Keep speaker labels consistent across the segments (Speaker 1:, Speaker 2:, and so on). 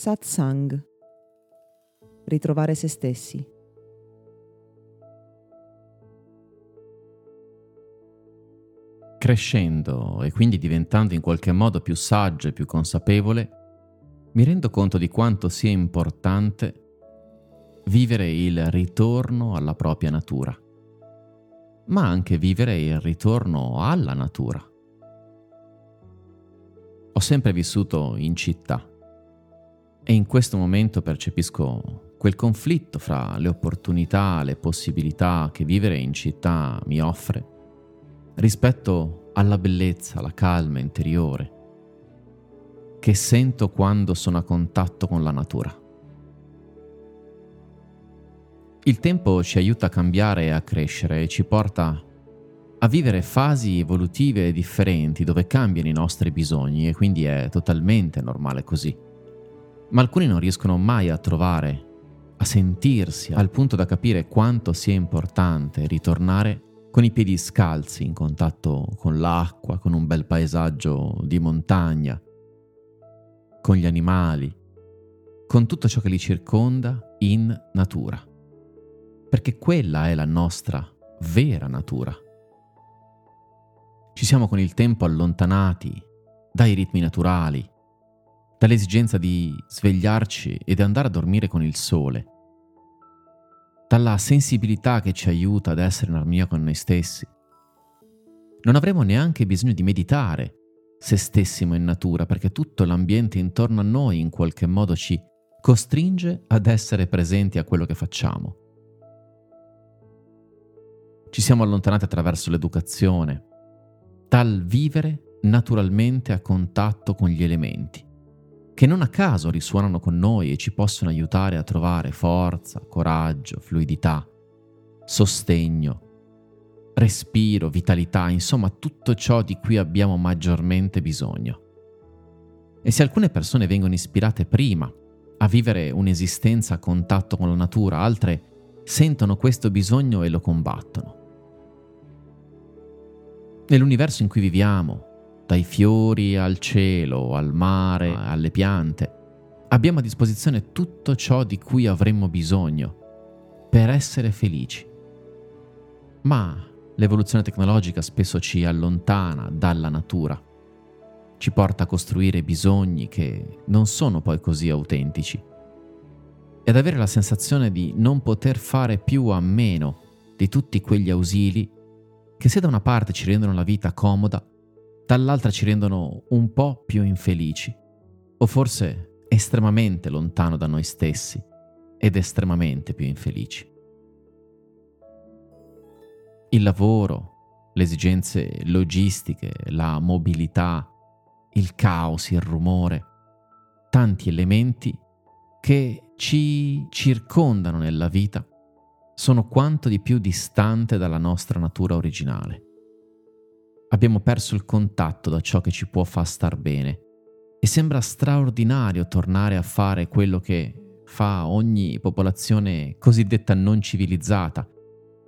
Speaker 1: Satsang. Ritrovare se stessi.
Speaker 2: Crescendo e quindi diventando in qualche modo più saggio e più consapevole, mi rendo conto di quanto sia importante vivere il ritorno alla propria natura, ma anche vivere il ritorno alla natura. Ho sempre vissuto in città e in questo momento percepisco quel conflitto fra le opportunità, le possibilità che vivere in città mi offre rispetto alla bellezza, la calma interiore che sento quando sono a contatto con la natura. Il tempo ci aiuta a cambiare e a crescere e ci porta a vivere fasi evolutive differenti dove cambiano i nostri bisogni e quindi è totalmente normale così. Ma alcuni non riescono mai a trovare, a sentirsi al punto da capire quanto sia importante ritornare con i piedi scalzi in contatto con l'acqua, con un bel paesaggio di montagna, con gli animali, con tutto ciò che li circonda in natura. Perché quella è la nostra vera natura. Ci siamo con il tempo allontanati dai ritmi naturali, dall'esigenza di svegliarci ed andare a dormire con il sole, dalla sensibilità che ci aiuta ad essere in armonia con noi stessi. Non avremo neanche bisogno di meditare se stessimo in natura, perché tutto l'ambiente intorno a noi in qualche modo ci costringe ad essere presenti a quello che facciamo. Ci siamo allontanati attraverso l'educazione, dal vivere naturalmente a contatto con gli elementi, che non a caso risuonano con noi e ci possono aiutare a trovare forza, coraggio, fluidità, sostegno, respiro, vitalità, insomma tutto ciò di cui abbiamo maggiormente bisogno. E se alcune persone vengono ispirate prima a vivere un'esistenza a contatto con la natura, altre sentono questo bisogno e lo combattono. Nell'universo in cui viviamo, dai fiori al cielo, al mare, alle piante, abbiamo a disposizione tutto ciò di cui avremmo bisogno per essere felici. Ma l'evoluzione tecnologica spesso ci allontana dalla natura, ci porta a costruire bisogni che non sono poi così autentici. E ad avere la sensazione di non poter fare più a meno di tutti quegli ausili che se da una parte ci rendono la vita comoda, dall'altra ci rendono un po' più infelici, o forse estremamente lontano da noi stessi ed estremamente più infelici il lavoro, le esigenze logistiche, la mobilità, il caos, il rumore, tanti elementi che ci circondano nella vita sono quanto di più distante dalla nostra natura originale. Abbiamo perso il contatto da ciò che ci può far star bene e sembra straordinario tornare a fare quello che fa ogni popolazione cosiddetta non civilizzata,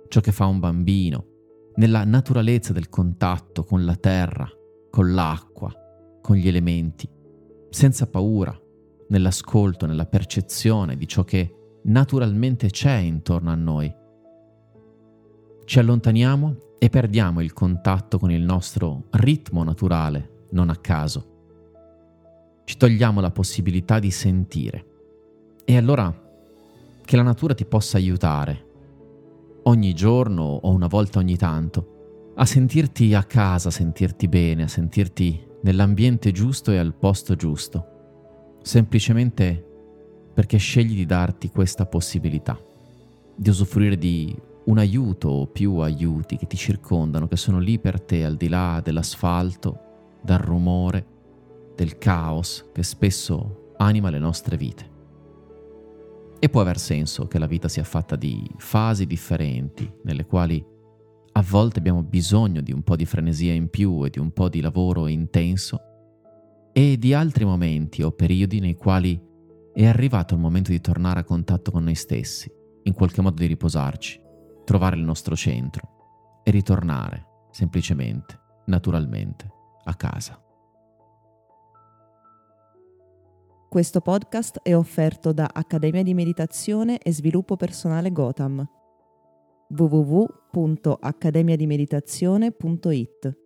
Speaker 2: ciò che fa un bambino, nella naturalezza del contatto con la terra, con l'acqua, con gli elementi, senza paura, nell'ascolto, nella percezione di ciò che naturalmente c'è intorno a noi. Ci allontaniamo e perdiamo il contatto con il nostro ritmo naturale, non a caso. Ci togliamo la possibilità di sentire. E allora che la natura ti possa aiutare ogni giorno o una volta ogni tanto, a sentirti a casa, a sentirti bene, a sentirti nell'ambiente giusto e al posto giusto, semplicemente perché scegli di darti questa possibilità, di usufruire di un aiuto o più aiuti che ti circondano, che sono lì per te al di là dell'asfalto, dal rumore, del caos che spesso anima le nostre vite. E può aver senso che la vita sia fatta di fasi differenti, nelle quali a volte abbiamo bisogno di un po' di frenesia in più e di un po' di lavoro intenso, e di altri momenti o periodi nei quali è arrivato il momento di tornare a contatto con noi stessi, in qualche modo di riposarci, trovare il nostro centro e ritornare semplicemente, naturalmente, a casa.
Speaker 1: Questo podcast è offerto da Accademia di Meditazione e Sviluppo Personale Gotham www.accademiadimeditazione.it